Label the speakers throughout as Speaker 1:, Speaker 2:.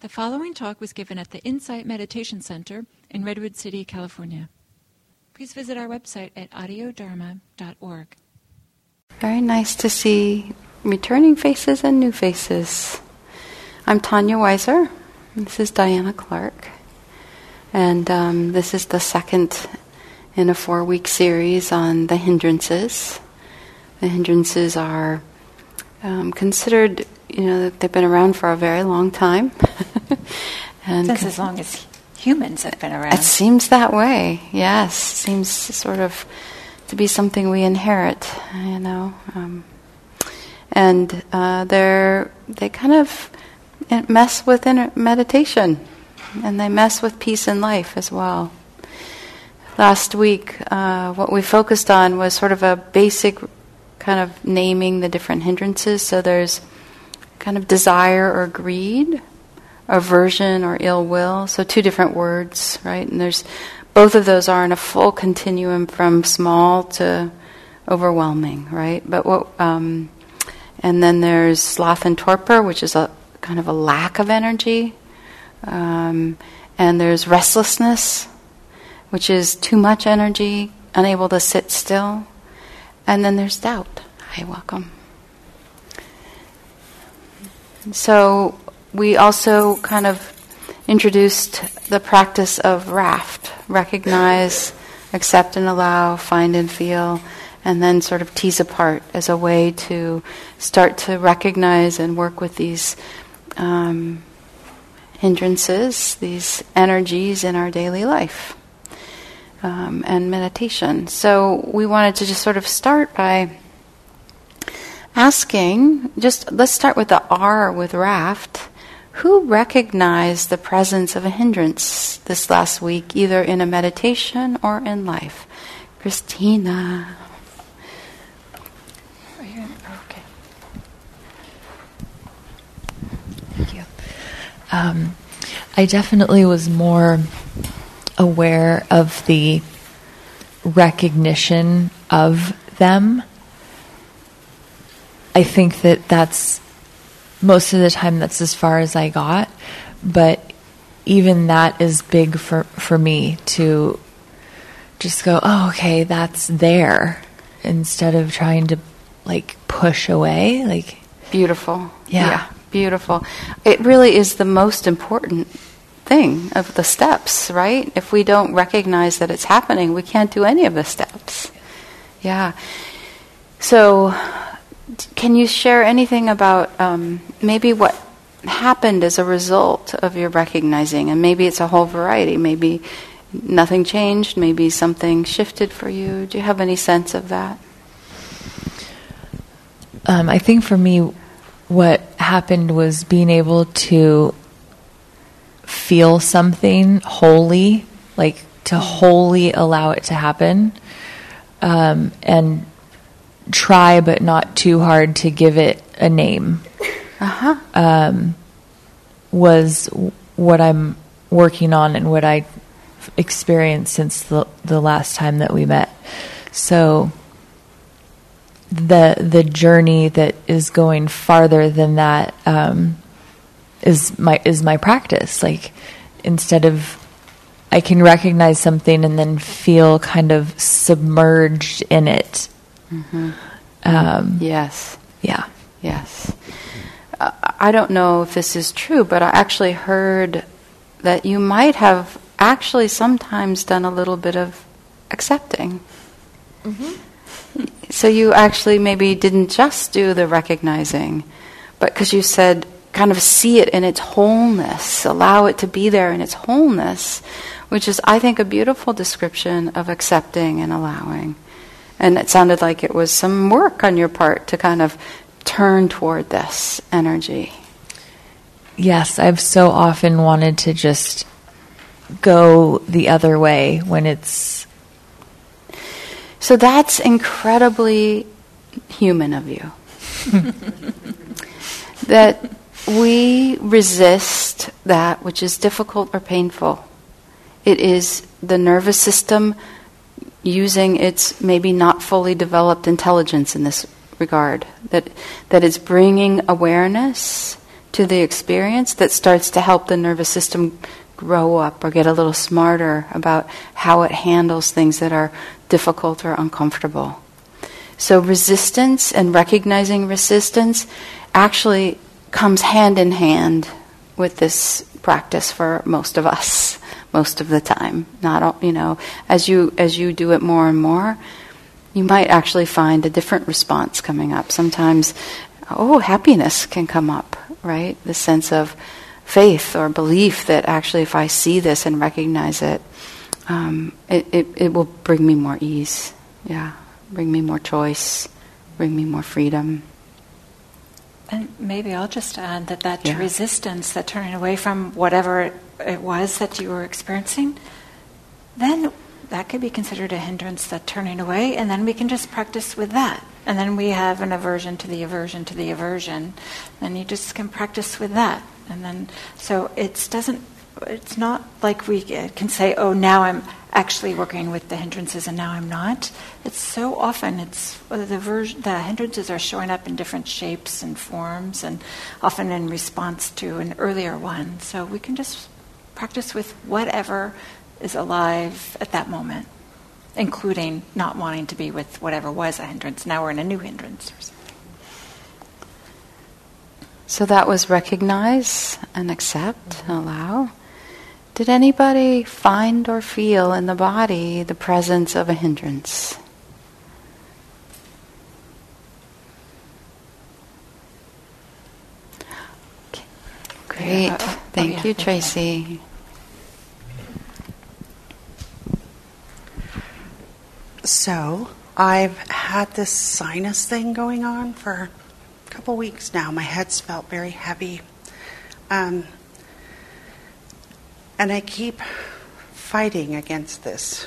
Speaker 1: The following talk was given at the Insight Meditation Center in Redwood City, California. Please visit our website at audiodharma.org.
Speaker 2: Very nice to see returning faces and new faces. I'm Tanya Wiser. This is Diana Clark. And um, this is the second in a four week series on the hindrances. The hindrances are um, considered, you know, they've been around for a very long time.
Speaker 3: and Since as long as humans have been around.
Speaker 2: It seems that way, yes. Seems sort of to be something we inherit, you know. Um, and uh, they're, they kind of mess with inner meditation, and they mess with peace in life as well. Last week, uh, what we focused on was sort of a basic kind of naming the different hindrances. So there's kind of desire or greed, aversion or ill will. So two different words, right? And there's both of those are in a full continuum from small to overwhelming, right? But what, um, and then there's sloth and torpor, which is a kind of a lack of energy. Um, and there's restlessness, which is too much energy, unable to sit still. And then there's doubt. Hi, welcome. So we also kind of introduced the practice of raft recognize, accept and allow, find and feel, and then sort of tease apart as a way to start to recognize and work with these um, hindrances, these energies in our daily life. Um, and meditation. So we wanted to just sort of start by asking, just let's start with the R with raft. Who recognized the presence of a hindrance this last week, either in a meditation or in life? Christina.
Speaker 3: Okay. Thank you. Um,
Speaker 4: I definitely was more aware of the recognition of them I think that that's most of the time that's as far as I got, but even that is big for for me to just go, "Oh, okay, that's there." Instead of trying to like push away, like
Speaker 2: beautiful.
Speaker 4: Yeah. yeah,
Speaker 2: beautiful. It really is the most important thing of the steps, right? If we don't recognize that it's happening, we can't do any of the steps. Yeah. So can you share anything about um, maybe what happened as a result of your recognizing? And maybe it's a whole variety. Maybe nothing changed, maybe something shifted for you. Do you have any sense of that?
Speaker 4: Um, I think for me, what happened was being able to feel something wholly, like to wholly allow it to happen, um, and try, but not too hard to give it a name.
Speaker 2: Uh-huh.
Speaker 4: Um, was what I'm working on and what I experienced since the the last time that we met. So the the journey that is going farther than that um, is my is my practice. Like instead of I can recognize something and then feel kind of submerged in it
Speaker 2: Mm-hmm. Um, yes.
Speaker 4: Yeah.
Speaker 2: Yes. Uh, I don't know if this is true, but I actually heard that you might have actually sometimes done a little bit of accepting. Mm-hmm. So you actually maybe didn't just do the recognizing, but because you said kind of see it in its wholeness, allow it to be there in its wholeness, which is, I think, a beautiful description of accepting and allowing. And it sounded like it was some work on your part to kind of turn toward this energy.
Speaker 4: Yes, I've so often wanted to just go the other way when it's.
Speaker 2: So that's incredibly human of you. that we resist that which is difficult or painful. It is the nervous system using its maybe not fully developed intelligence in this regard. That, that it's bringing awareness to the experience that starts to help the nervous system grow up or get a little smarter about how it handles things that are difficult or uncomfortable. So, resistance and recognizing resistance actually comes hand in hand with this practice for most of us most of the time. Not all, you know as you as you do it more and more you might actually find a different response coming up. Sometimes oh happiness can come up right? The sense of faith or belief that actually if i see this and recognize it um, it, it, it will bring me more ease. Yeah. Bring me more choice. Bring me more freedom.
Speaker 3: And maybe I'll just add that that yeah. resistance, that turning away from whatever it was that you were experiencing, then that could be considered a hindrance, that turning away, and then we can just practice with that. And then we have an aversion to the aversion to the aversion, and you just can practice with that. And then, so it doesn't, it's not like we can say, oh, now I'm actually working with the hindrances and now I'm not. It's so often it's the the hindrances are showing up in different shapes and forms and often in response to an earlier one. So we can just practice with whatever is alive at that moment, including not wanting to be with whatever was a hindrance. Now we're in a new hindrance or something.
Speaker 2: So that was recognize and accept, mm-hmm. allow. Did anybody find or feel in the body the presence of a hindrance? Great. Yeah. Oh, Thank oh, yeah. you, Tracy.
Speaker 5: So, I've had this sinus thing going on for a couple weeks now. My head's felt very heavy. Um, and I keep fighting against this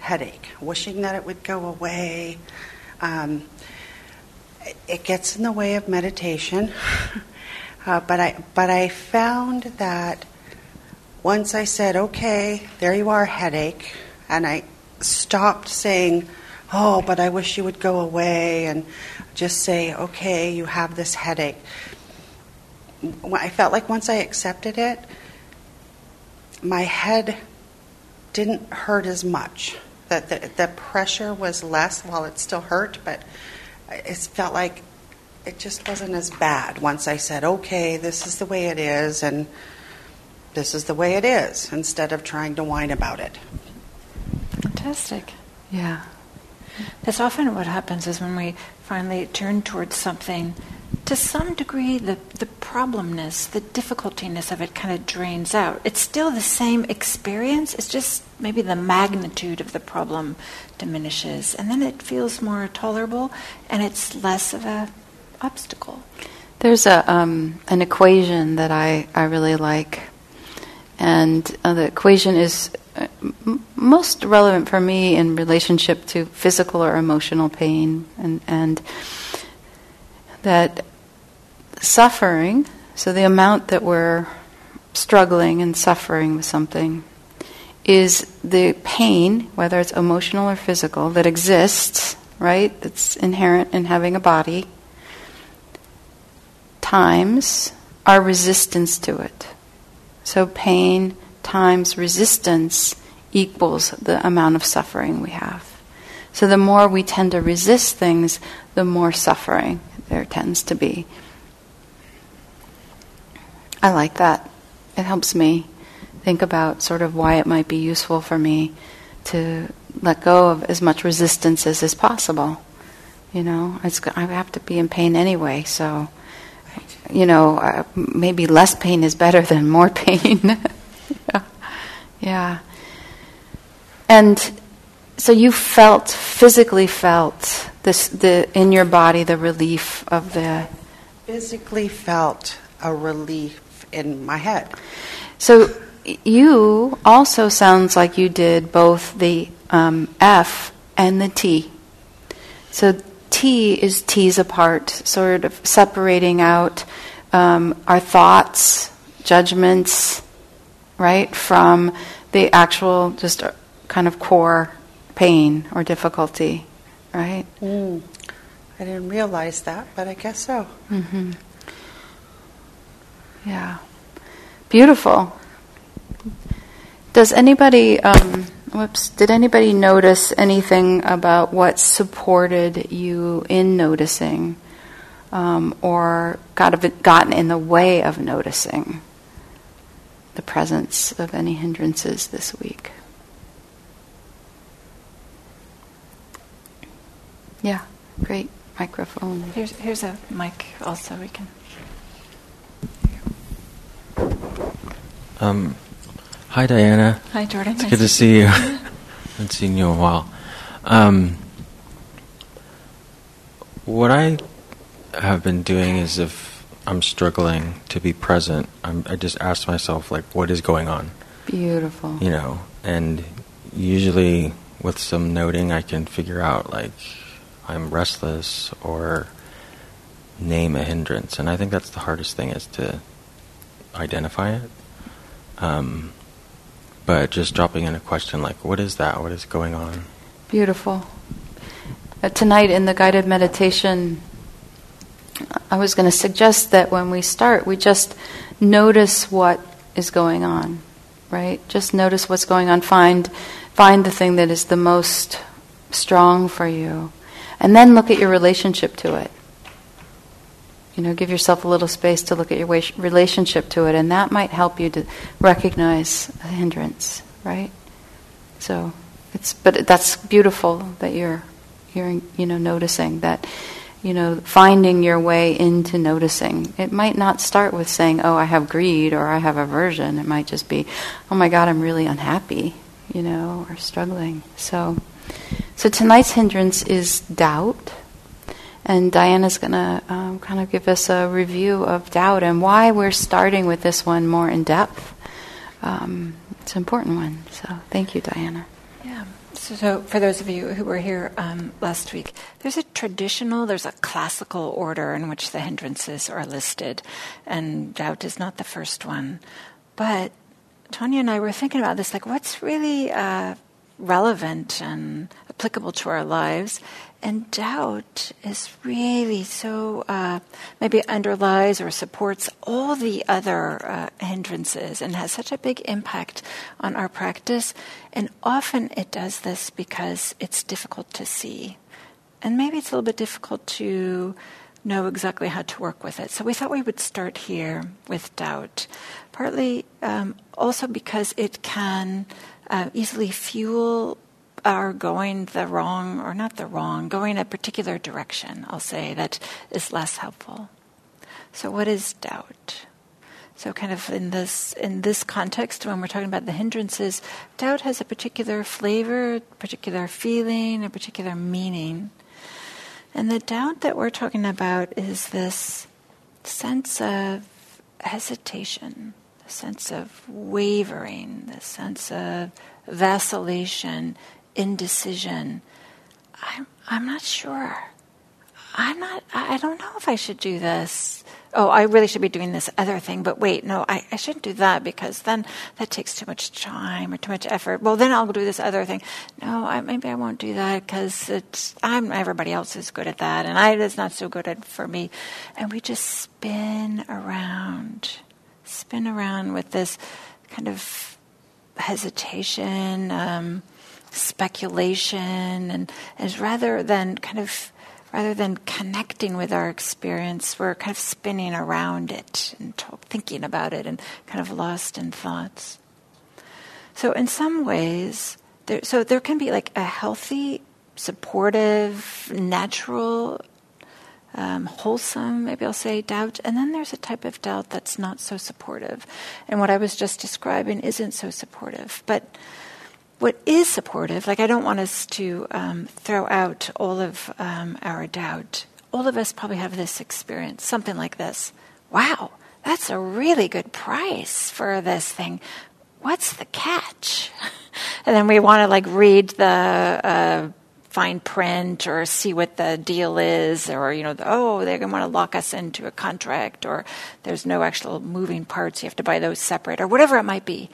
Speaker 5: headache, wishing that it would go away. Um, it gets in the way of meditation, uh, but I but I found that once I said, "Okay, there you are, headache," and I stopped saying, "Oh, but I wish you would go away," and just say, "Okay, you have this headache." I felt like once I accepted it, my head didn't hurt as much. That the, the pressure was less while it still hurt, but it felt like it just wasn't as bad once I said, okay, this is the way it is, and this is the way it is, instead of trying to whine about it.
Speaker 3: Fantastic.
Speaker 2: Yeah.
Speaker 3: That's often what happens is when we finally turn towards something to some degree, the, the problemness, the difficultiness of it kind of drains out. It's still the same experience, it's just maybe the magnitude of the problem diminishes, and then it feels more tolerable and it's less of a obstacle.
Speaker 2: There's a um, an equation that I, I really like, and uh, the equation is uh, most relevant for me in relationship to physical or emotional pain, and and that suffering, so the amount that we're struggling and suffering with something, is the pain, whether it's emotional or physical, that exists, right? That's inherent in having a body, times our resistance to it. So pain times resistance equals the amount of suffering we have. So the more we tend to resist things, the more suffering there tends to be. I like that. It helps me think about sort of why it might be useful for me to let go of as much resistance as is possible. You know, I have to be in pain anyway, so, you know, uh, maybe less pain is better than more pain. yeah. yeah. And so you felt, physically felt, this, the, in your body, the relief of the.
Speaker 5: Physically felt a relief in my head.
Speaker 2: So you also sounds like you did both the um, F and the T. So T is tease apart, sort of separating out um, our thoughts, judgments, right, from the actual just uh, kind of core pain or difficulty, right?
Speaker 5: Mm. I didn't realize that, but I guess so.
Speaker 2: Mm-hmm. Yeah. Beautiful. Does anybody, um, whoops, did anybody notice anything about what supported you in noticing um, or got gotten in the way of noticing the presence of any hindrances this week? Yeah, great. Microphone.
Speaker 3: Here's, here's a mic also we can.
Speaker 6: Um, hi, Diana.
Speaker 3: Hi, Jordan.
Speaker 6: It's
Speaker 3: nice
Speaker 6: good to see you. I haven't seen you in a while. Um, what I have been doing is if I'm struggling to be present, I'm, I just ask myself, like, what is going on?
Speaker 2: Beautiful.
Speaker 6: You know, and usually with some noting, I can figure out, like, I'm restless or name a hindrance. And I think that's the hardest thing is to identify it. Um, but just dropping in a question like, what is that? What is going on?
Speaker 2: Beautiful. Uh, tonight in the guided meditation, I was going to suggest that when we start, we just notice what is going on, right? Just notice what's going on. Find, find the thing that is the most strong for you. And then look at your relationship to it. You know, give yourself a little space to look at your relationship to it, and that might help you to recognize a hindrance, right? So, it's but that's beautiful that you're you're you know noticing that you know finding your way into noticing. It might not start with saying, "Oh, I have greed" or "I have aversion." It might just be, "Oh my God, I'm really unhappy," you know, or struggling. So, so tonight's hindrance is doubt and Diana's going to um, kind of give us a review of doubt and why we're starting with this one more in depth. Um, it's an important one. So thank you, Diana.
Speaker 3: Yeah. So, so for those of you who were here um, last week, there's a traditional, there's a classical order in which the hindrances are listed, and doubt is not the first one. But Tanya and I were thinking about this, like what's really uh, relevant and applicable to our lives. And doubt is really so, uh, maybe underlies or supports all the other uh, hindrances and has such a big impact on our practice. And often it does this because it's difficult to see. And maybe it's a little bit difficult to know exactly how to work with it. So we thought we would start here with doubt, partly um, also because it can uh, easily fuel our going the wrong, or not the wrong, going a particular direction, I'll say, that is less helpful. So, what is doubt? So, kind of in this in this context, when we're talking about the hindrances, doubt has a particular flavor, particular feeling, a particular meaning. And the doubt that we're talking about is this sense of hesitation, the sense of wavering, the sense of vacillation, indecision. I'm, I'm not sure. I'm not, I don't know if I should do this. Oh, I really should be doing this other thing, but wait, no, I, I shouldn't do that because then that takes too much time or too much effort. Well, then I'll do this other thing. No, I, maybe I won't do that because it's, I'm, everybody else is good at that and I, it's not so good at, for me. And we just spin around, spin around with this kind of hesitation, um, speculation, and, and rather than kind of rather than connecting with our experience, we're kind of spinning around it and thinking about it and kind of lost in thoughts. So, in some ways, there, so there can be like a healthy, supportive, natural, um, wholesome, maybe I'll say, doubt. And then there's a type of doubt that's not so supportive. And what I was just describing isn't so supportive. But what is supportive, like I don't want us to um, throw out all of um, our doubt. All of us probably have this experience, something like this. Wow, that's a really good price for this thing. What's the catch? and then we want to like read the uh, fine print or see what the deal is, or you know, the, oh, they're going to want to lock us into a contract, or there's no actual moving parts. You have to buy those separate, or whatever it might be.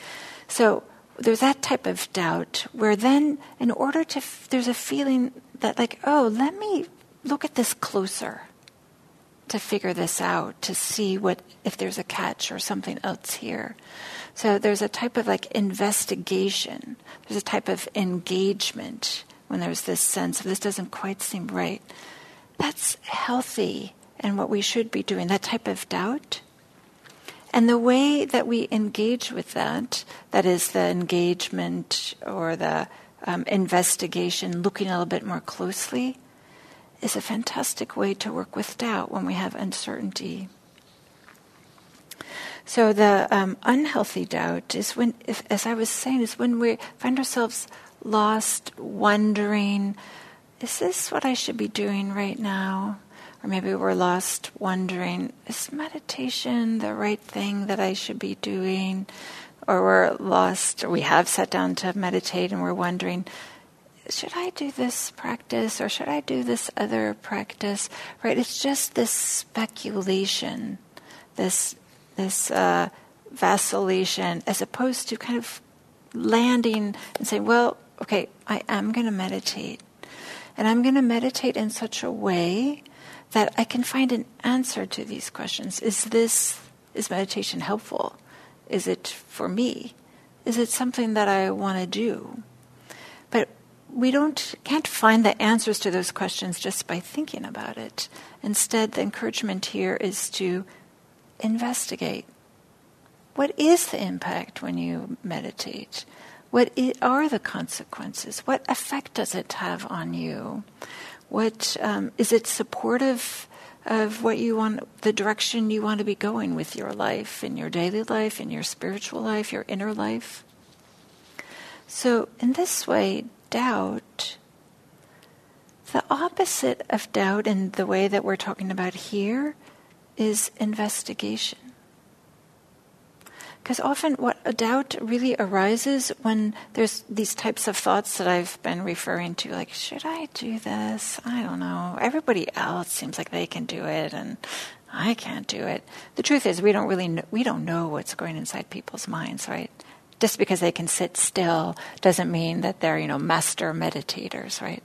Speaker 3: So there's that type of doubt where then, in order to, f- there's a feeling that, like, oh, let me look at this closer. to figure this out, to see what if there's a catch or something else here. So there's a type of like investigation. There's a type of engagement when there's this sense of this doesn't quite seem right. That's healthy and what we should be doing. That type of doubt. And the way that we engage with that, that is the engagement or the um, investigation, looking a little bit more closely, is a fantastic way to work with doubt when we have uncertainty. So the um, unhealthy doubt is when, if, as I was saying, is when we find ourselves lost, wondering, is this what I should be doing right now? Or maybe we're lost, wondering, is meditation the right thing that I should be doing? Or we're lost, or we have sat down to meditate and we're wondering, should I do this practice or should I do this other practice? Right? It's just this speculation, this this uh, vacillation, as opposed to kind of landing and saying, "Well, okay, I am going to meditate, and I'm going to meditate in such a way that I can find an answer to these questions. Is this is meditation helpful? Is it for me? Is it something that I want to do?" But we don't can't find the answers to those questions just by thinking about it. Instead, the encouragement here is to investigate. What is the impact when you meditate? What are the consequences? What effect does it have on you? What um, is it supportive of what you want, the direction you want to be going with your life, in your daily life, in your spiritual life, your inner life? So, in this way, doubt, the opposite of doubt in the way that we're talking about here is investigation. Because often what a doubt really arises when there's these types of thoughts that I've been referring to, like, should I do this? I don't know. Everybody else seems like they can do it and I can't do it. The truth is we don't really know, we don't know what's going inside people's minds, right? just because they can sit still doesn't mean that they're, you know, master meditators, right?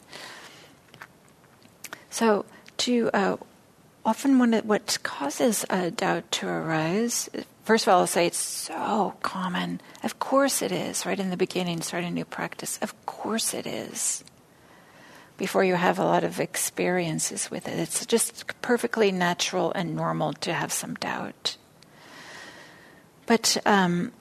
Speaker 3: So, to uh, often when what causes a doubt to arise, first of all, I'll say it's so common. Of course it is, right in the beginning, starting a new practice. Of course it is. Before you have a lot of experiences with it, it's just perfectly natural and normal to have some doubt. But um,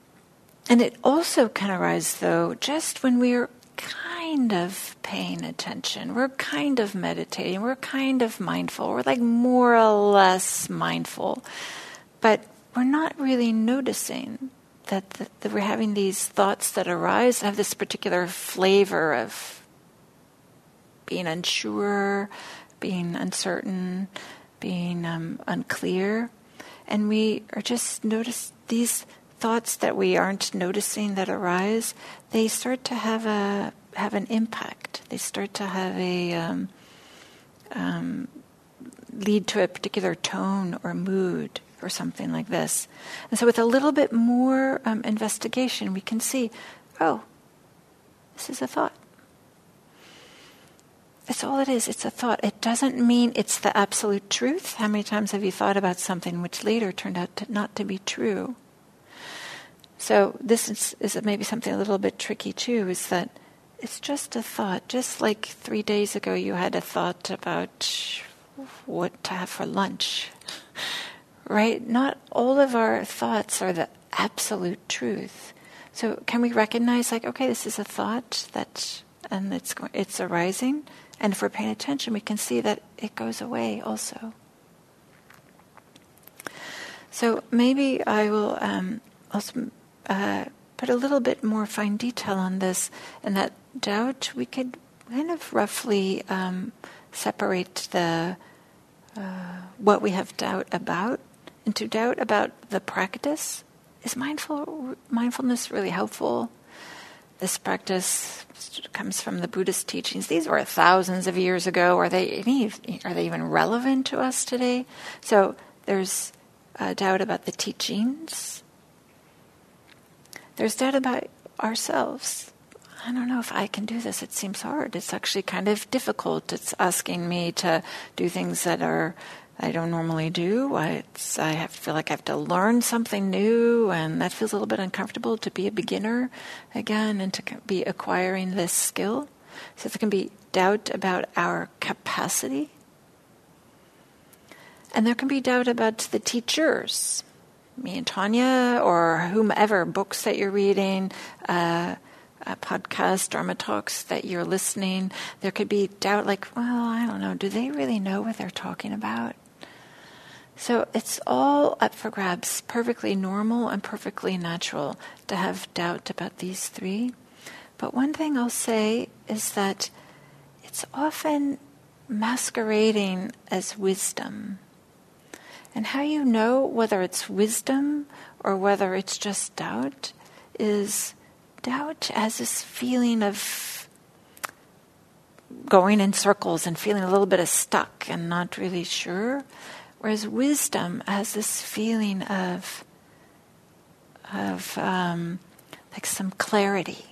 Speaker 3: and it also can arise, though, just when we're kind of paying attention, we're kind of meditating, we're kind of mindful, we're like more or less mindful, but we're not really noticing that, that, that we're having these thoughts that arise, have this particular flavor of being unsure, being uncertain, being um, unclear. And we are just notice these thoughts that we aren't noticing that arise, they start to have a have an impact. They start to have a um, um, lead to a particular tone or mood or something like this. And so, with a little bit more um, investigation, we can see, oh, this is a thought. That's all it is. It's a thought. It doesn't mean it's the absolute truth. How many times have you thought about something which later turned out to not to be true? So this is, is maybe something a little bit tricky too. Is that it's just a thought. Just like three days ago, you had a thought about what to have for lunch, right? Not all of our thoughts are the absolute truth. So can we recognize, like, okay, this is a thought that, and it's it's arising, and if we're paying attention, we can see that it goes away also. So maybe I will um, also uh, put a little bit more fine detail on this, and that doubt we could kind of roughly um, separate the uh, what we have doubt about into doubt about the practice. Is mindful mindfulness really helpful? This practice comes from the Buddhist teachings. These were thousands of years ago. Are they any, are they even relevant to us today? So there's a doubt about the teachings there's doubt about ourselves. I don't know if I can do this. It seems hard. It's actually kind of difficult. It's asking me to do things that are I don't normally do. I, I have, feel like I have to learn something new, and that feels a little bit uncomfortable to be a beginner again and to be acquiring this skill. So there can be doubt about our capacity. And there can be doubt about the teachers, me and Tanya, or whomever, books that you're reading, uh, a podcast, Dharma talks that you're listening. There could be doubt like, well, I don't know, do they really know what they're talking about? So it's all up for grabs, perfectly normal and perfectly natural to have doubt about these three. But one thing I'll say is that it's often masquerading as wisdom. And how you know whether it's wisdom or whether it's just doubt is doubt as this feeling of going in circles and feeling a little bit of stuck and not really sure. Whereas wisdom has this feeling of of um, like some clarity,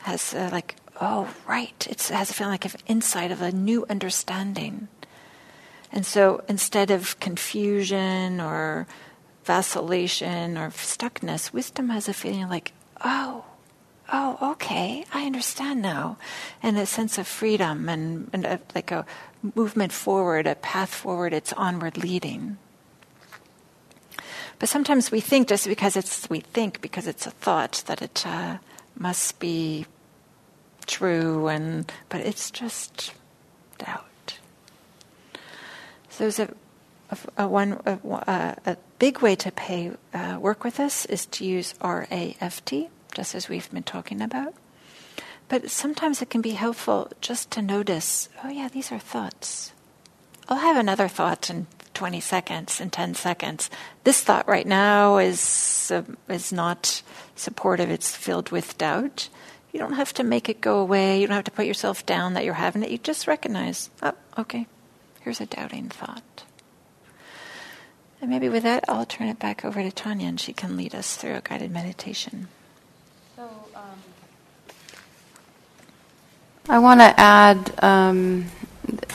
Speaker 3: has uh, like oh right, it has a feeling like of insight of a new understanding. And so instead of confusion or vacillation or stuckness, wisdom has a feeling like oh oh, okay, I understand now. And a sense of freedom and, and a, like a movement forward, a path forward, it's onward leading. But sometimes we think just because it's, we think because it's a thought that it uh, must be true, and but it's just doubt. So there's a, a, a one a, a, big way to pay uh, work with us is to use RAFT, just as we've been talking about. But sometimes it can be helpful just to notice oh, yeah, these are thoughts. I'll have another thought in 20 seconds, in 10 seconds. This thought right now is, uh, is not supportive, it's filled with doubt. You don't have to make it go away. You don't have to put yourself down that you're having it. You just recognize, oh, okay, here's a doubting thought. And maybe with that, I'll turn it back over to Tanya and she can lead us through a guided meditation.
Speaker 2: I want to add um,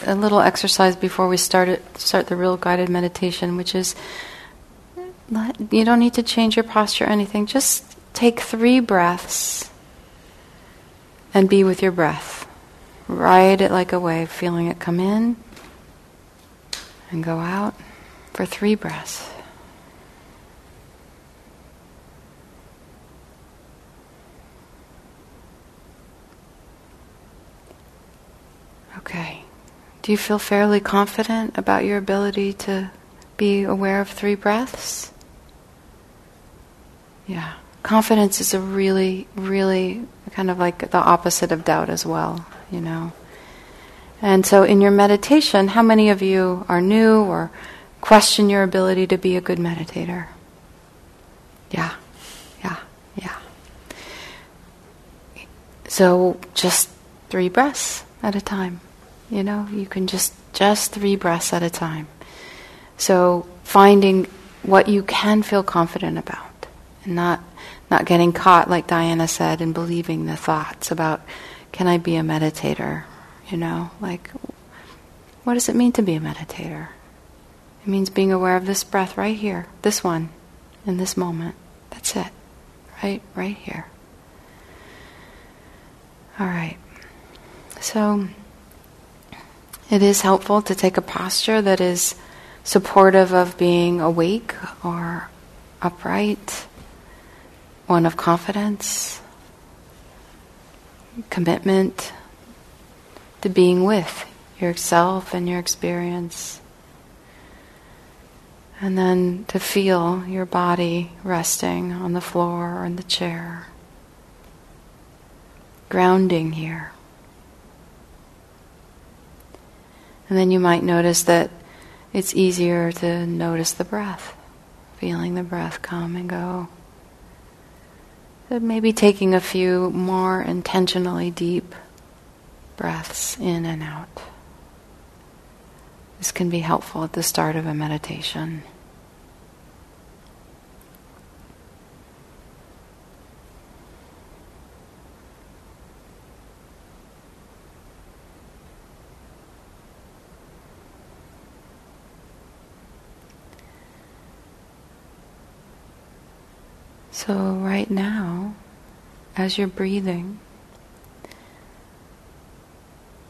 Speaker 2: a little exercise before we start it, start the real guided meditation, which is you don't need to change your posture or anything. Just take three breaths and be with your breath. Ride it like a wave, feeling it come in and go out for three breaths. Okay. Do you feel fairly confident about your ability to be aware of three breaths? Yeah. Confidence is a really, really kind of like the opposite of doubt as well, you know. And so in your meditation, how many of you are new or question your ability to be a good meditator? Yeah, yeah, yeah. So just three breaths at a time. You know, you can just just three breaths at a time. So finding what you can feel confident about and not not getting caught like Diana said in believing the thoughts about can I be a meditator? You know, like what does it mean to be a meditator? It means being aware of this breath right here, this one, in this moment. That's it. Right right here. All right. So it is helpful to take a posture that is supportive of being awake or upright, one of confidence, commitment to being with yourself and your experience. And then to feel your body resting on the floor or in the chair, grounding here. And then you might notice that it's easier to notice the breath, feeling the breath come and go. But maybe taking a few more intentionally deep breaths in and out. This can be helpful at the start of a meditation. So, right now, as you're breathing,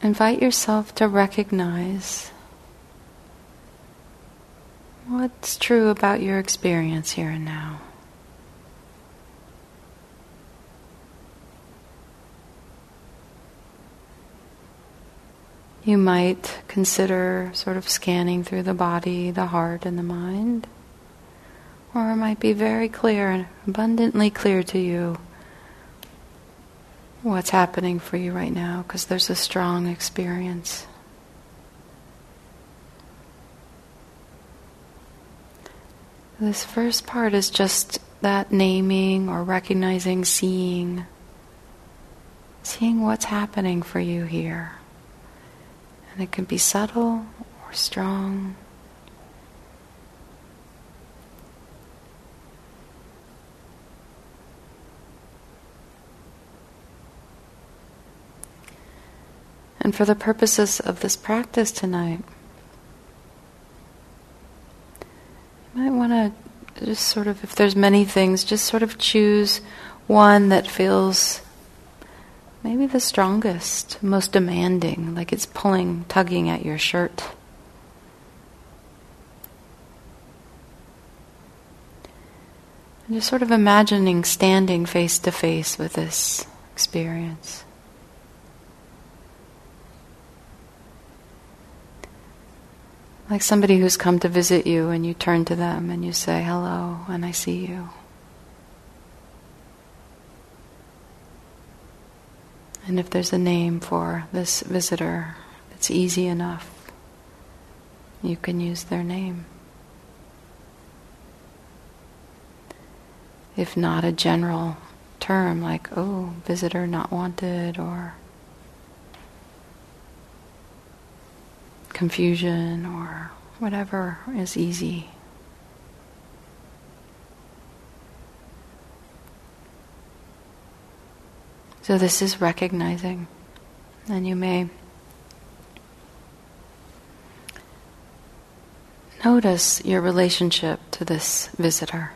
Speaker 2: invite yourself to recognize what's true about your experience here and now. You might consider sort of scanning through the body, the heart, and the mind. Or it might be very clear and abundantly clear to you what's happening for you right now because there's a strong experience. This first part is just that naming or recognizing, seeing, seeing what's happening for you here. And it can be subtle or strong. And for the purposes of this practice tonight, you might want to just sort of, if there's many things, just sort of choose one that feels maybe the strongest, most demanding, like it's pulling, tugging at your shirt. And just sort of imagining standing face to face with this experience. Like somebody who's come to visit you and you turn to them and you say, Hello, and I see you. And if there's a name for this visitor it's easy enough, you can use their name. If not a general term like, oh, visitor not wanted, or confusion, or whatever is easy. So, this is recognizing, and you may notice your relationship to this visitor.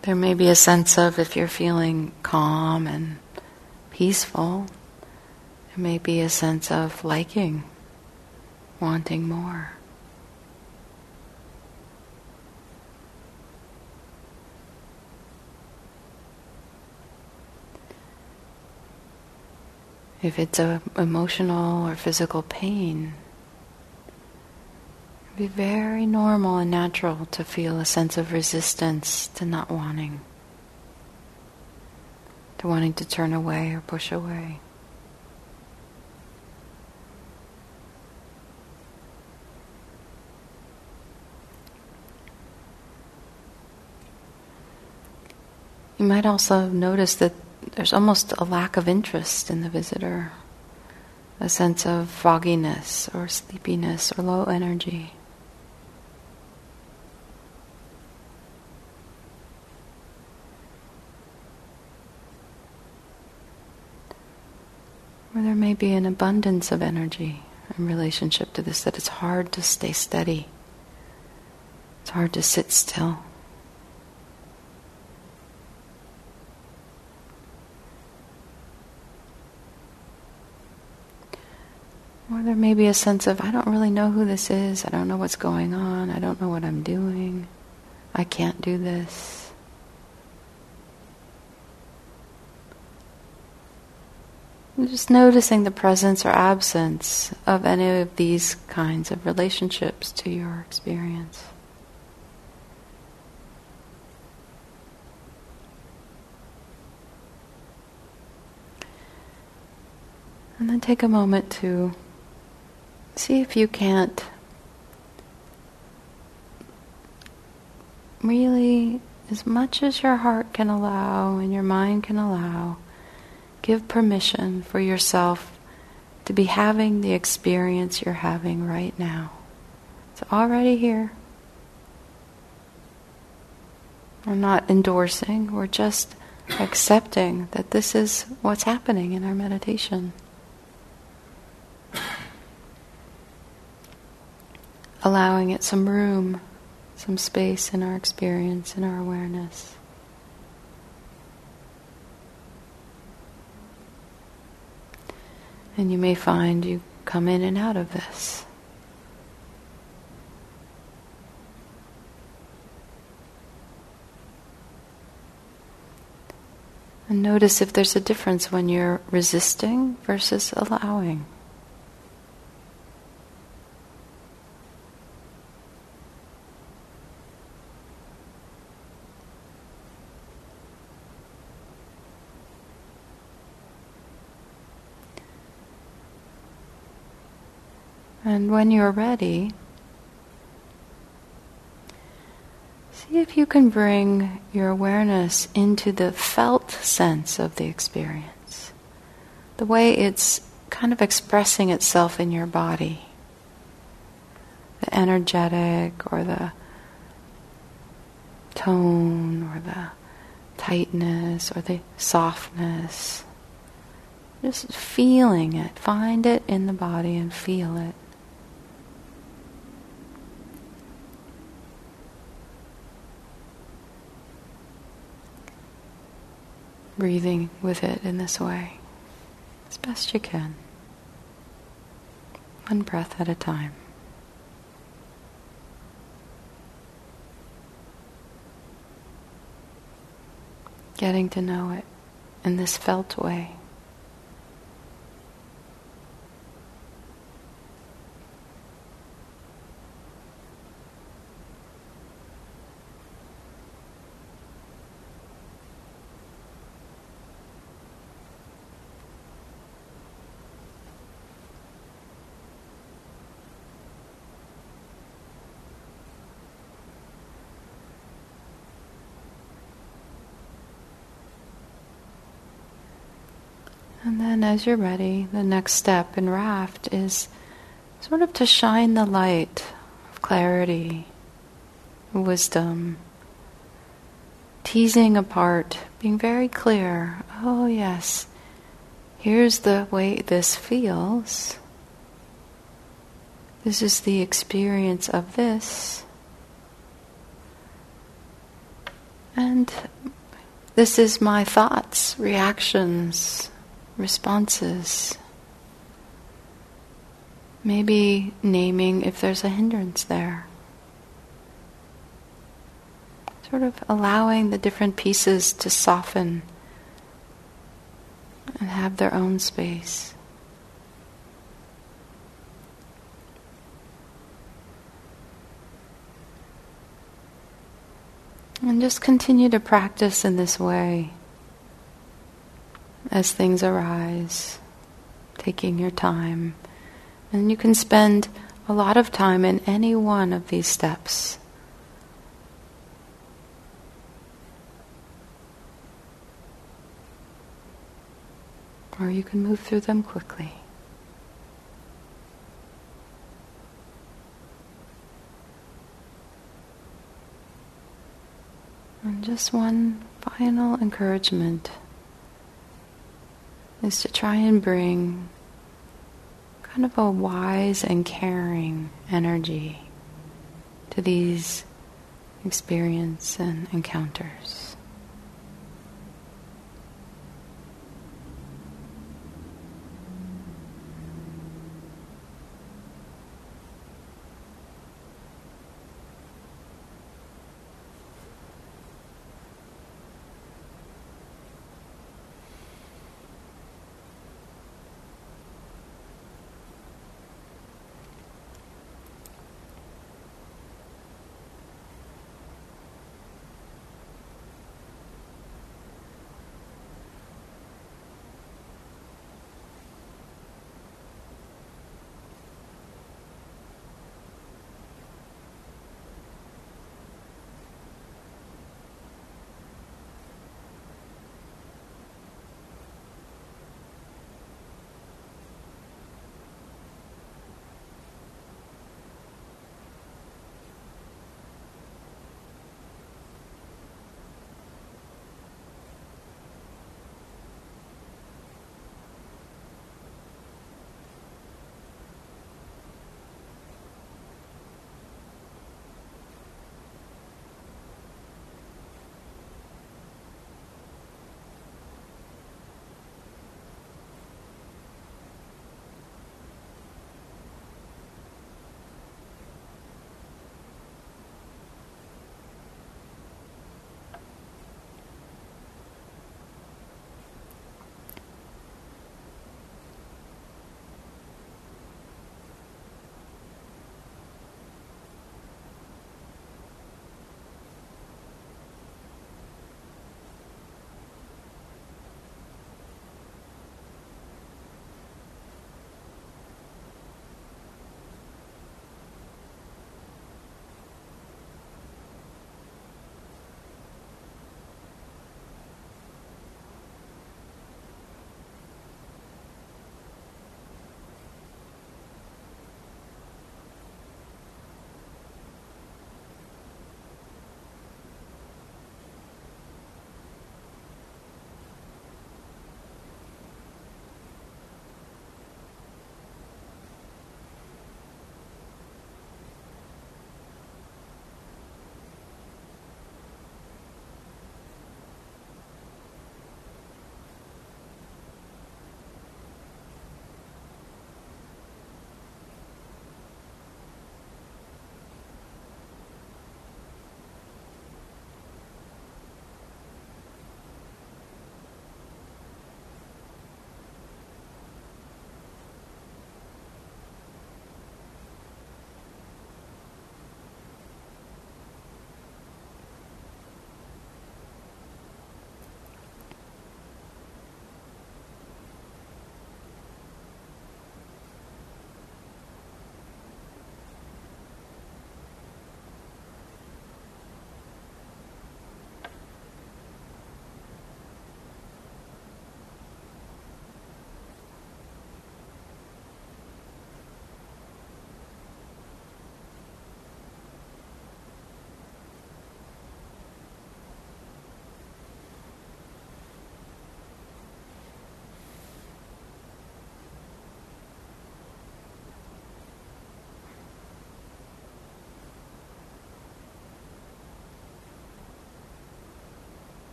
Speaker 2: There may be a sense of if you're feeling calm and peaceful, there may be a sense of liking, wanting more. if it's a emotional or physical pain, it'd be very normal and natural to feel a sense of resistance to not wanting, to wanting to turn away or push away. You might also notice that there's almost a lack of interest in the visitor, a sense of fogginess or sleepiness or low energy. Or there may be an abundance of energy in relationship to this, that it's hard to stay steady. It's hard to sit still. Or there may be a sense of, I don't really know who this is, I don't know what's going on, I don't know what I'm doing, I can't do this. Just noticing the presence or absence of any of these kinds of relationships to your experience. And then take a moment to See if you can't really, as much as your heart can allow and your mind can allow, give permission for yourself to be having the experience you're having right now. It's already here. We're not endorsing, we're just accepting that this is what's happening in our meditation. allowing it some room, some space in our experience, in our awareness. And you may find you come in and out of this. And notice if there's a difference when you're resisting versus allowing. And when you're ready, see if you can bring your awareness into the felt sense of the experience, the way it's kind of expressing itself in your body, the energetic or the tone or the tightness or the softness. Just feeling it. Find it in the body and feel it. Breathing with it in this way as best you can, one breath at a time. Getting to know it in this felt way. And as you're ready, the next step in raft is sort of to shine the light of clarity, wisdom, teasing apart, being very clear. Oh, yes, here's the way this feels. This is the experience of this. And this is my thoughts, reactions, responses. Maybe naming if there's a hindrance there. Sort of allowing the different pieces to soften and have their own space. And just continue to practice in this way as things arise, taking your time. And you can spend a lot of time in any one of these steps. Or you can move through them quickly. And just one final encouragement is to try and bring kind of a wise and caring energy to these experience and encounters.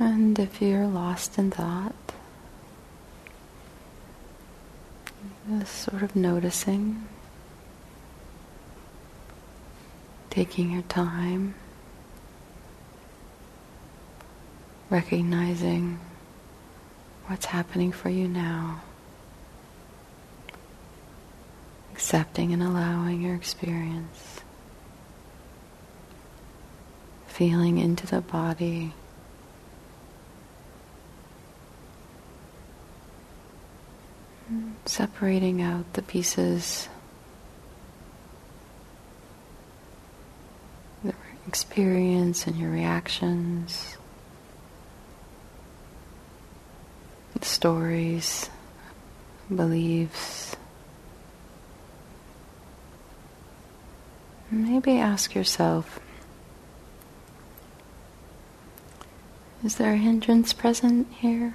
Speaker 2: And if you're lost in thought, just sort of noticing, taking your time, recognizing what's happening for you now, accepting and allowing your experience, feeling into the body. Separating out the pieces, the experience and your reactions, stories, beliefs. Maybe ask yourself Is there a hindrance present here?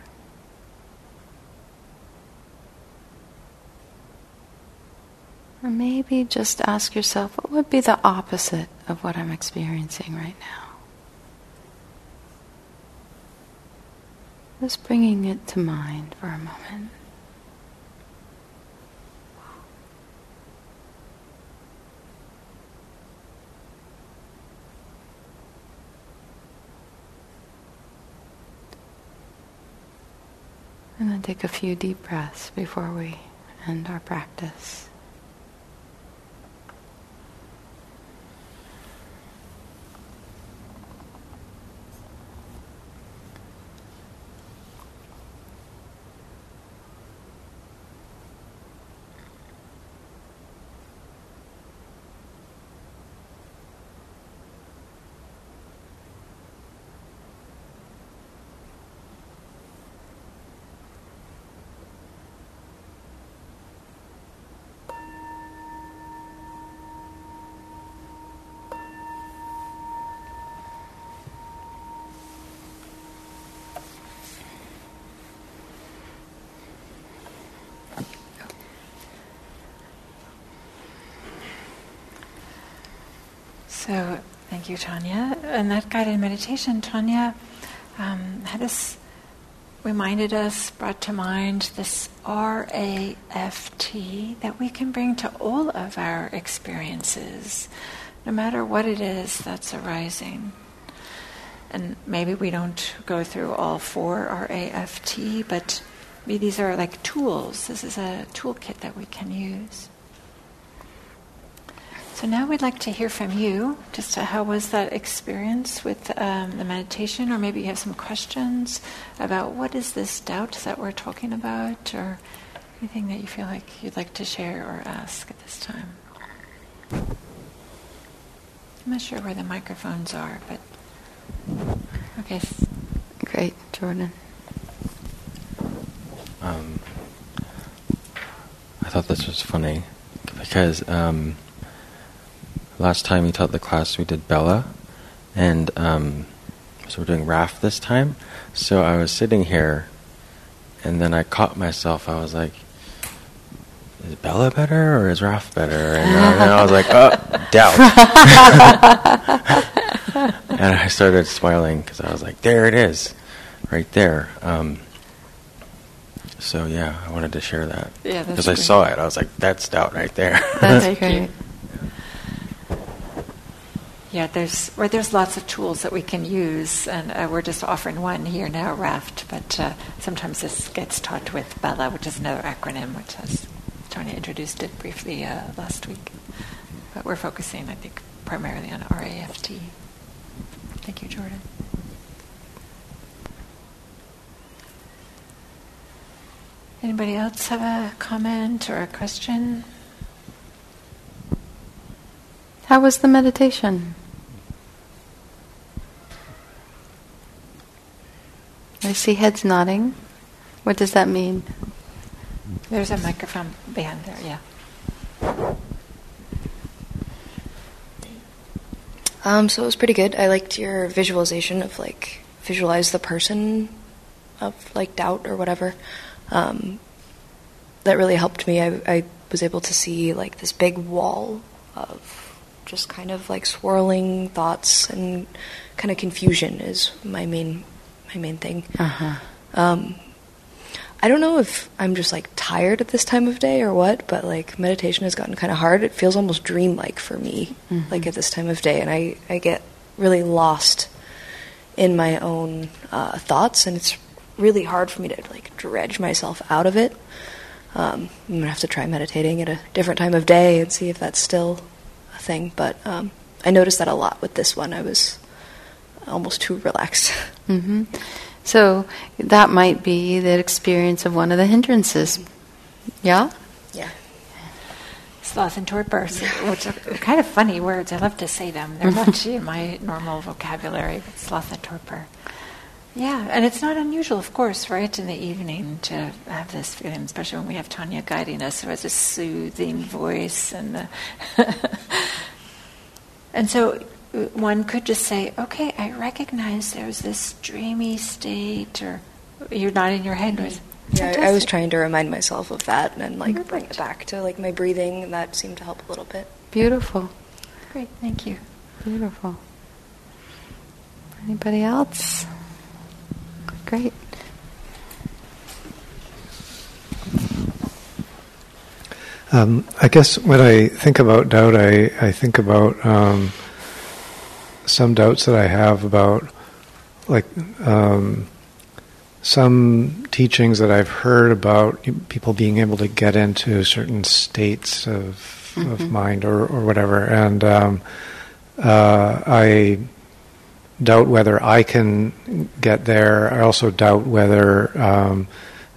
Speaker 2: Or maybe just ask yourself, what would be the opposite of what I'm experiencing right now? Just bringing it to mind for a moment. And then take a few deep breaths before we end our practice.
Speaker 3: So, thank you, Tanya. And that guided meditation, Tanya um, had us, reminded us, brought to mind this R A F T that we can bring to all of our experiences, no matter what it is that's arising. And maybe we don't go through all four R A F T, but maybe these are like tools. This is a toolkit that we can use. So now we'd like to hear from you. Just how was that experience with um, the meditation, or maybe you have some questions about what is this doubt that we're talking about, or anything that you feel like you'd like to share or ask at this time. I'm not sure where the microphones are, but okay.
Speaker 2: Great, Jordan.
Speaker 6: Um, I thought this was funny because. Um, last time you taught the class, we did Bella, and um, so we're doing Raft this time. So I was sitting here, and then I caught myself. I was like, "Is Bella better or is Raft better?" And, uh, and I was like, "Oh, doubt." and I started smiling because I was like, "There it is, right there." Um, so yeah, I wanted to share that
Speaker 3: Yeah,
Speaker 6: because I saw it. I was like, "That's doubt right there."
Speaker 2: That's great.
Speaker 3: Yeah, there's there's lots of tools that we can use, and uh, we're just offering one here now, Raft. But uh, sometimes this gets taught with Bella, which is another acronym, which has Tanya introduced it briefly uh, last week. But we're focusing, I think, primarily on RAFT. Thank you, Jordan. Anybody else have a comment or a question?
Speaker 2: How was the meditation? See heads nodding. What does that mean?
Speaker 3: There's a microphone behind there, yeah.
Speaker 7: Um, so it was pretty good. I liked your visualization of like visualize the person of like doubt or whatever. Um, that really helped me. I, I was able to see like this big wall of just kind of like swirling thoughts and kind of confusion is my main my main thing.
Speaker 2: Uh-huh.
Speaker 7: Um, I don't know if I'm just like tired at this time of day or what, but like meditation has gotten kind of hard. It feels almost dreamlike for me,
Speaker 2: Mhm.
Speaker 7: like at this time of day, and I I get really lost in my own uh, thoughts, and it's really hard for me to like dredge myself out of it. Um, I'm gonna have to try meditating at a different time of day and see if that's still a thing. But um, I noticed that a lot with this one. I was almost too relaxed.
Speaker 2: hmm So that might be the experience of one of the hindrances. Yeah?
Speaker 7: Yeah.
Speaker 3: Sloth and torpor, which are kind of funny words. I love to say them. They're not in my normal vocabulary, but sloth and torpor. Yeah, and it's not unusual, of course, right, in the evening to have this feeling, especially when we have Tanya guiding us who has a soothing voice. And, the and so one could just say, okay, I recognize there's this dreamy state, or you're nodding your head. with
Speaker 7: Yeah, I, I was trying to remind myself of that and like bring it back to like my breathing, and that seemed to help a little bit.
Speaker 2: Beautiful.
Speaker 3: Great, thank you.
Speaker 2: Beautiful. Anybody else? Great.
Speaker 8: Um, I guess when I think about doubt, I, I think about um, some doubts that I have about, like, um, some teachings that I've heard about people being able to get into certain states of, of
Speaker 2: Mhm.
Speaker 8: mind or, or whatever. And um, uh, I doubt whether I can get there. I also doubt whether um,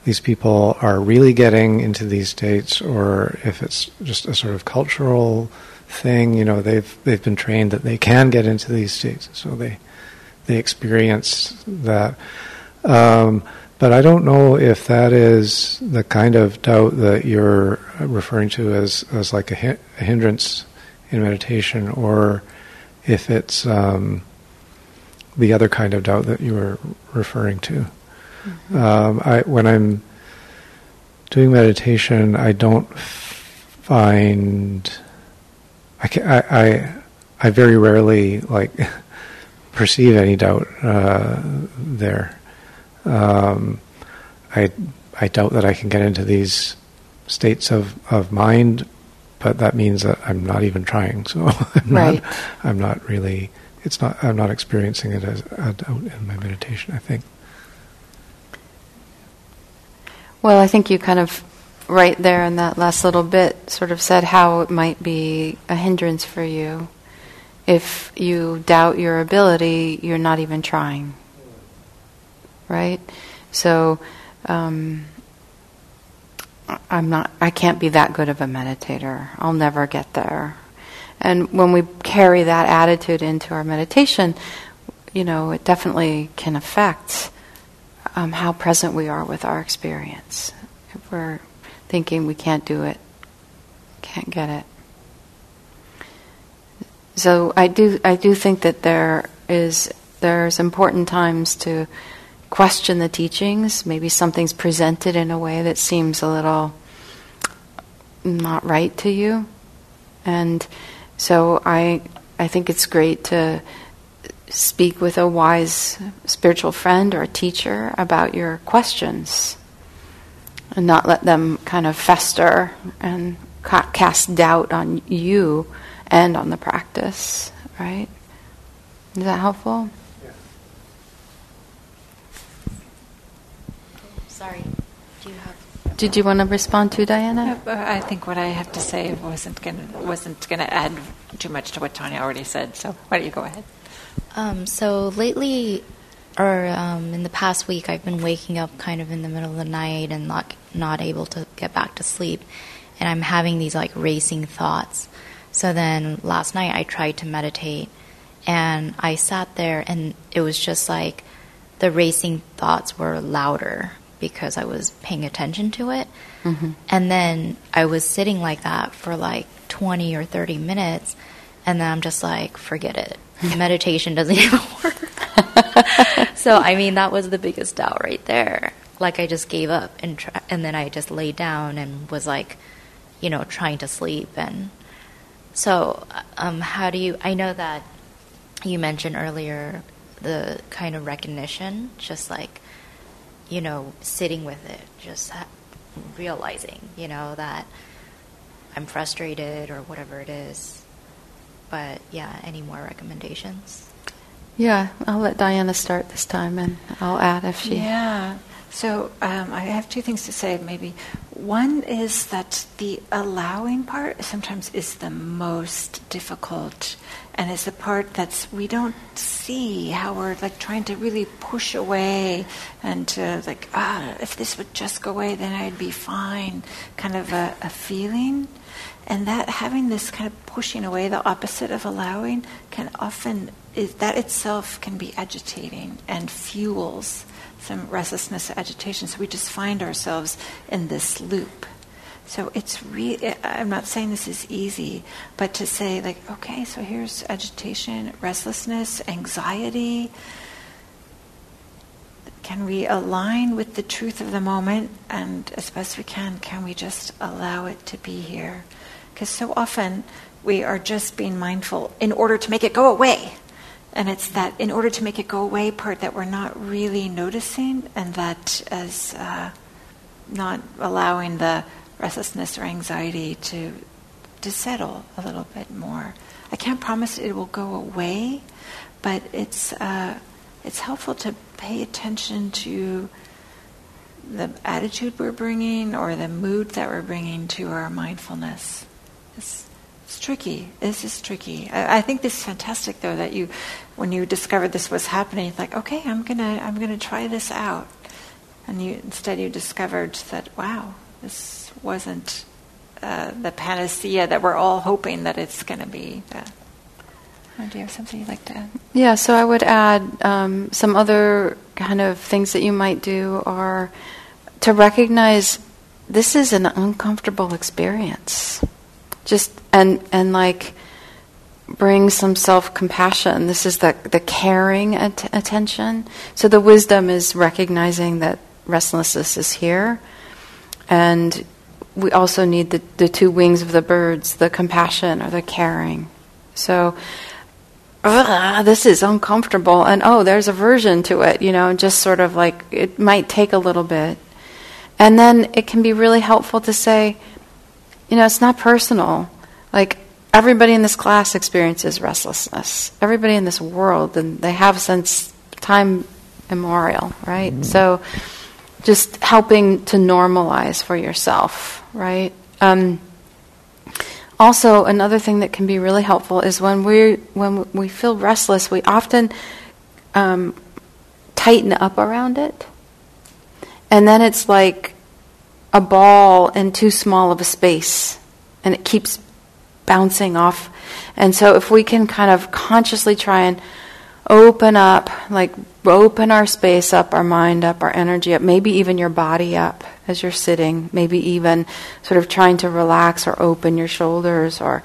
Speaker 8: these people are really getting into these states or if it's just a sort of cultural thing. You know, they've they've been trained that they can get into these states, so they they experience that. Um, but I don't know if that is the kind of doubt that you're referring to as as like a, hi- a hindrance in meditation, or if it's um, the other kind of doubt that you were referring to. Um, I, when I'm doing meditation, I don't find I, ca I, I I very rarely like perceive any doubt uh, there. Um, I I doubt that I can get into these states of, of mind, but that means that I'm not even trying. So I'm
Speaker 2: Right.
Speaker 8: not I'm not really it's not I'm not experiencing it as a doubt in my meditation. I think.
Speaker 2: Well, I think you kind of, right there in that last little bit, sort of said how it might be a hindrance for you. If you doubt your ability, you're not even trying. Right? So, um, I'm not, I can't be that good of a meditator. I'll never get there. And when we carry that attitude into our meditation, you know, it definitely can affect um, how present we are with our experience. If we're thinking we can't do it, can't get it. So I do, I do think that there is there's important times to question the teachings. Maybe something's presented in a way that seems a little not right to you, and so I I think it's great to speak with a wise spiritual friend or teacher about your questions and not let them kind of fester and ca- cast doubt on you and on the practice, right? Is that helpful?
Speaker 7: Sorry. Do you have?
Speaker 2: Did you want to respond to Diana?
Speaker 3: I think what I have to say wasn't going to wasn't going to add too much to what Tanya already said. So why don't you go ahead?
Speaker 9: Um, so lately, or um, in the past week, I've been waking up kind of in the middle of the night and not not able to get back to sleep, and I'm having these like racing thoughts. So then last night I tried to meditate, and I sat there, and it was just like the racing thoughts were louder because I was paying attention to it.
Speaker 2: Mhm.
Speaker 9: And then I was sitting like that for like 20 or 30 minutes, and then I'm just like, forget it. Meditation doesn't even work. so, I mean, that was the biggest doubt right there. Like, I just gave up, and, and then I just laid down and was like, you know, trying to sleep. And so, um, how do you, I know that you mentioned earlier the kind of recognition, just like, you know, sitting with it, just ha- realizing, you know, that I'm frustrated or whatever it is. But yeah, any more recommendations?
Speaker 2: Yeah, I'll let Diana start this time and I'll add if she.
Speaker 3: Yeah. So um, I have two things to say, maybe. One is that the allowing part sometimes is the most difficult, and is the part that's we don't see how we're like trying to really push away and to like ah if this would just go away then I'd be fine, kind of a, a feeling, and that having this kind of pushing away, the opposite of allowing, can often is that itself can be agitating and fuels some restlessness, agitation. So we just find ourselves in this loop. So it's really, I'm not saying this is easy, but to say, like, okay, so here's agitation, restlessness, anxiety. Can we align with the truth of the moment? And as best we can, can we just allow it to be here? Because so often we are just being mindful in order to make it go away. And it's that in order to make it go away part that we're not really noticing, and that as uh, not allowing the restlessness or anxiety to to settle a little bit more. I can't promise it will go away, but it's uh, it's helpful to pay attention to the attitude we're bringing or the mood that we're bringing to our mindfulness. It's, it's tricky. This is tricky. I, I, think this is fantastic, though, that you, when you discovered this was happening, like, okay, I'm gonna, I'm gonna try this out, and you instead you discovered that, wow, this wasn't uh, the panacea that we're all hoping that it's going to be. Uh, do you have something you'd like to add?
Speaker 2: Yeah, so I would add um, some other kind of things that you might do are to recognize this is an uncomfortable experience just and and like bring some self compassion. This is the the caring at- attention. So the wisdom is recognizing that restlessness is here, and we also need the the two wings of the birds, the compassion or the caring. So. this is uncomfortable, and oh, there's aversion to it, you know, just sort of like it might take a little bit. And then it can be really helpful to say, you know, it's not personal. Like, everybody in this class experiences restlessness. Everybody in this world, and they have since time immemorial, right? Mm-hmm. So, just helping to normalize for yourself, right? Um, also, another thing that can be really helpful is when we when we feel restless, we often um, tighten up around it, and then it's like a ball in too small of a space and it keeps bouncing off. And so if we can kind of consciously try and open up, like open our space up, our mind up, our energy up, maybe even your body up as you're sitting, maybe even sort of trying to relax or open your shoulders or,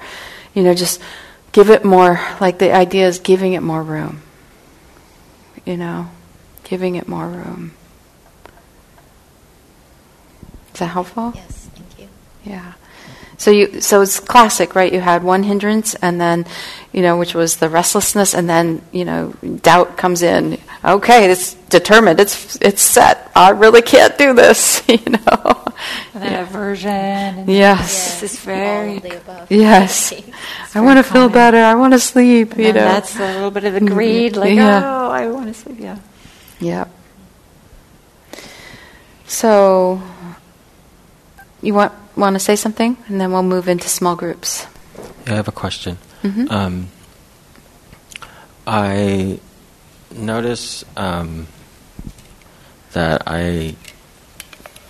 Speaker 2: you know, just give it more, like the idea is giving it more room. You know, giving it more room. Is that helpful?
Speaker 9: Yes, thank you.
Speaker 2: Yeah. So you so it's classic, right? You had one hindrance and then, you know, which was the restlessness and then, you know, doubt comes in. Okay, it's determined. It's it's set. I really can't do this, you know.
Speaker 3: And then yeah. aversion. And
Speaker 2: yes.
Speaker 3: This is very
Speaker 2: Yes. I want to feel better. I want to sleep, you know.
Speaker 3: That's a little bit of the mm-hmm. greed like, yeah. oh, I want to sleep, yeah.
Speaker 2: Yeah. So you want want to say something, and then we'll move into small groups.
Speaker 6: Yeah, I have a question.
Speaker 2: Mm-hmm.
Speaker 6: Um, I notice um, that I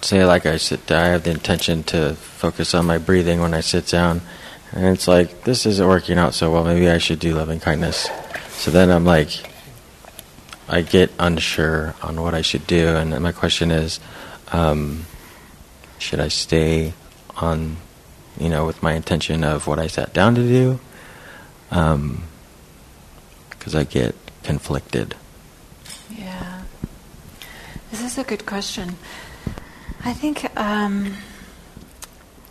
Speaker 6: say like I sit I have the intention to focus on my breathing when I sit down, and it's like this isn't working out so well. Maybe I should do loving kindness. So then I'm like, I get unsure on what I should do, and my question is. Um, should I stay on, you know, with my intention of what I sat down to do? Because um, I get conflicted.
Speaker 3: Yeah. This is a good question. I think um,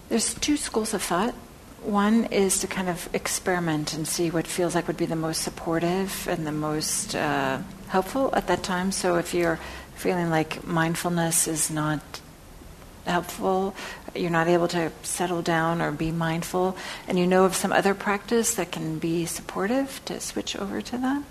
Speaker 3: there's two schools of thought. one is to kind of experiment and see what feels like would be the most supportive and the most uh, helpful at that time. So if you're feeling like mindfulness is not helpful, you're not able to settle down or be mindful, and you know of some other practice that can be supportive, to switch over to that.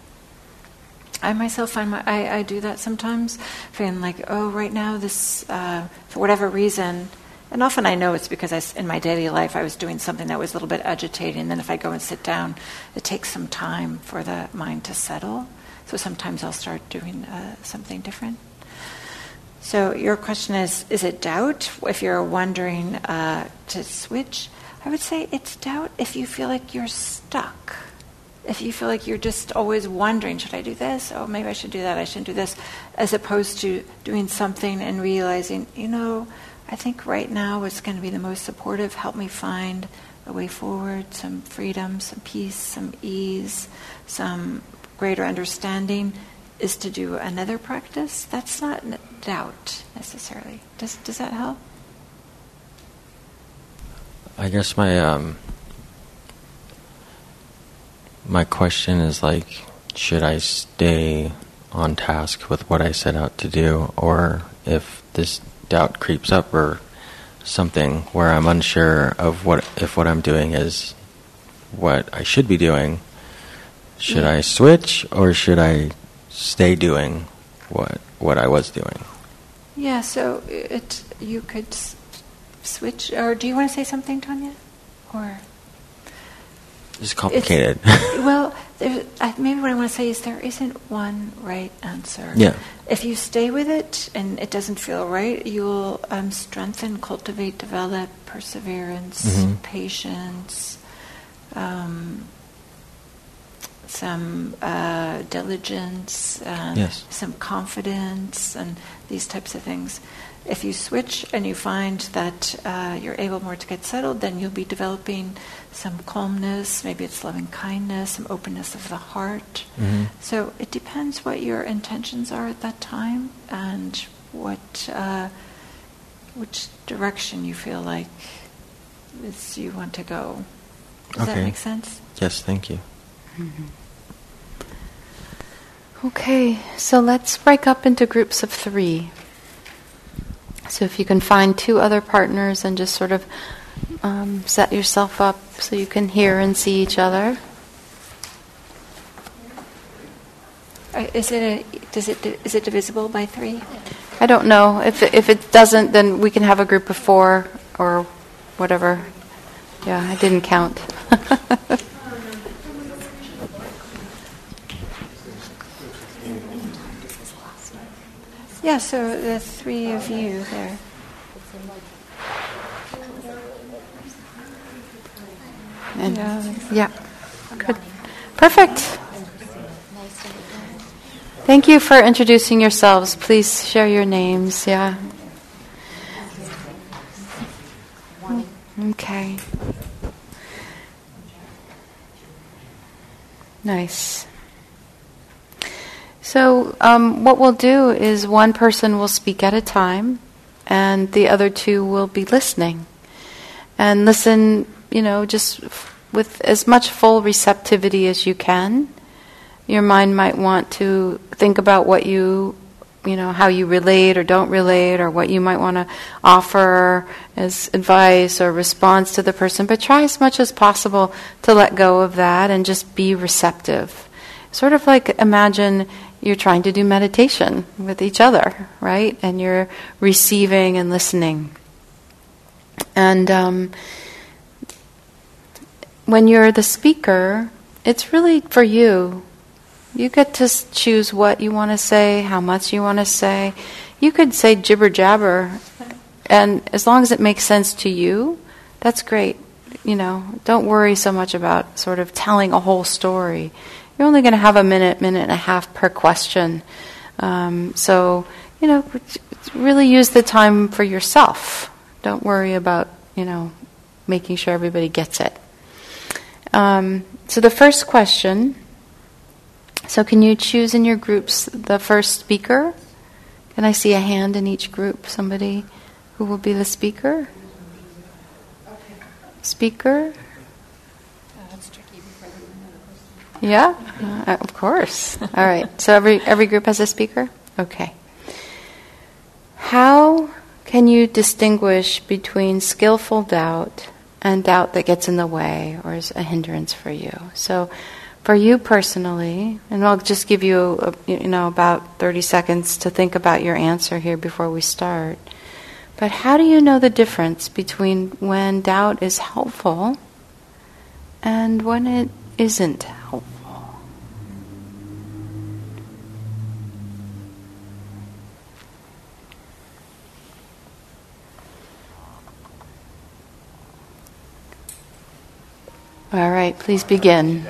Speaker 3: I myself find my, I, I do that sometimes, feeling like, oh, right now, this, uh, for whatever reason, and often I know it's because I, in my daily life I was doing something that was a little bit agitating. And then if I go and sit down, it takes some time for the mind to settle. So sometimes I'll start doing uh, something different. So your question is: Is it doubt? If you're wondering uh, to switch, I would say it's doubt if you feel like you're stuck. If you feel like you're just always wondering, should I do this? Oh, maybe I should do that. I shouldn't do this, as opposed to doing something and realizing, you know I think right now what's going to be the most supportive, help me find a way forward, some freedom, some peace, some ease, some greater understanding, is to do another practice. That's not doubt necessarily. Does, does that help?
Speaker 6: I guess my um, my question is like, should I stay on task with what I set out to do, or if this doubt creeps up or something where I'm unsure of what if what I'm doing is what I should be doing, should yeah. I switch or should I stay doing what what I was doing?
Speaker 3: Yeah, so it you could s- switch or do you want to say something, Tanya? Or
Speaker 6: it's complicated.
Speaker 3: It's, well, there, maybe what I want to say is there isn't one right answer.
Speaker 6: Yeah.
Speaker 3: If you stay with it and it doesn't feel right, you'll um, strengthen, cultivate, develop perseverance, mm-hmm. patience, um, some uh, diligence, and
Speaker 6: yes.
Speaker 3: some confidence, and these types of things if you switch and you find that uh, you're able more to get settled, then you'll be developing some calmness, maybe it's loving kindness, some openness of the heart.
Speaker 6: Mm-hmm.
Speaker 3: So it depends what your intentions are at that time and what uh, which direction you feel like is you want to go. Does
Speaker 6: okay.
Speaker 3: that make sense?
Speaker 6: Yes, thank you.
Speaker 2: Mm-hmm. Okay, so let's break up into groups of three. So if you can find two other partners and just sort of um, set yourself up so you can hear and see each other.
Speaker 3: Uh, is it a, does it is it divisible by three?
Speaker 2: I don't know. If if it doesn't, then we can have a group of four or whatever. Yeah, I didn't count.
Speaker 3: Yeah, so the three of you there.
Speaker 2: And, yeah. yeah. Good. Perfect. Thank you for introducing yourselves. Please share your names. Yeah. Okay. Nice. So, um, what we'll do is one person will speak at a time, and the other two will be listening. And listen, you know, just f- with as much full receptivity as you can. Your mind might want to think about what you, you know, how you relate or don't relate, or what you might want to offer as advice or response to the person, but try as much as possible to let go of that and just be receptive. Sort of like imagine you're trying to do meditation with each other, right? And you're receiving and listening. And um, when you're the speaker, it's really for you. You get to choose what you want to say, how much you want to say. You could say jibber jabber, and as long as it makes sense to you, that's great. You know, don't worry so much about sort of telling a whole story you're only going to have a minute, minute and a half per question. Um, so, you know, really use the time for yourself. Don't worry about, you know, making sure everybody gets it. Um, so the first question. So can you choose in your groups the first speaker? Can I see a hand in each group? Somebody who will be the speaker? Speaker? Yeah, uh, of course. All right. So every every group has a speaker. Okay. How can you distinguish between skillful doubt and doubt that gets in the way or is a hindrance for you? So, for you personally, and I'll just give you a, you know about thirty seconds to think about your answer here before we start. But how do you know the difference between when doubt is helpful and when it isn't helpful? All right, please begin.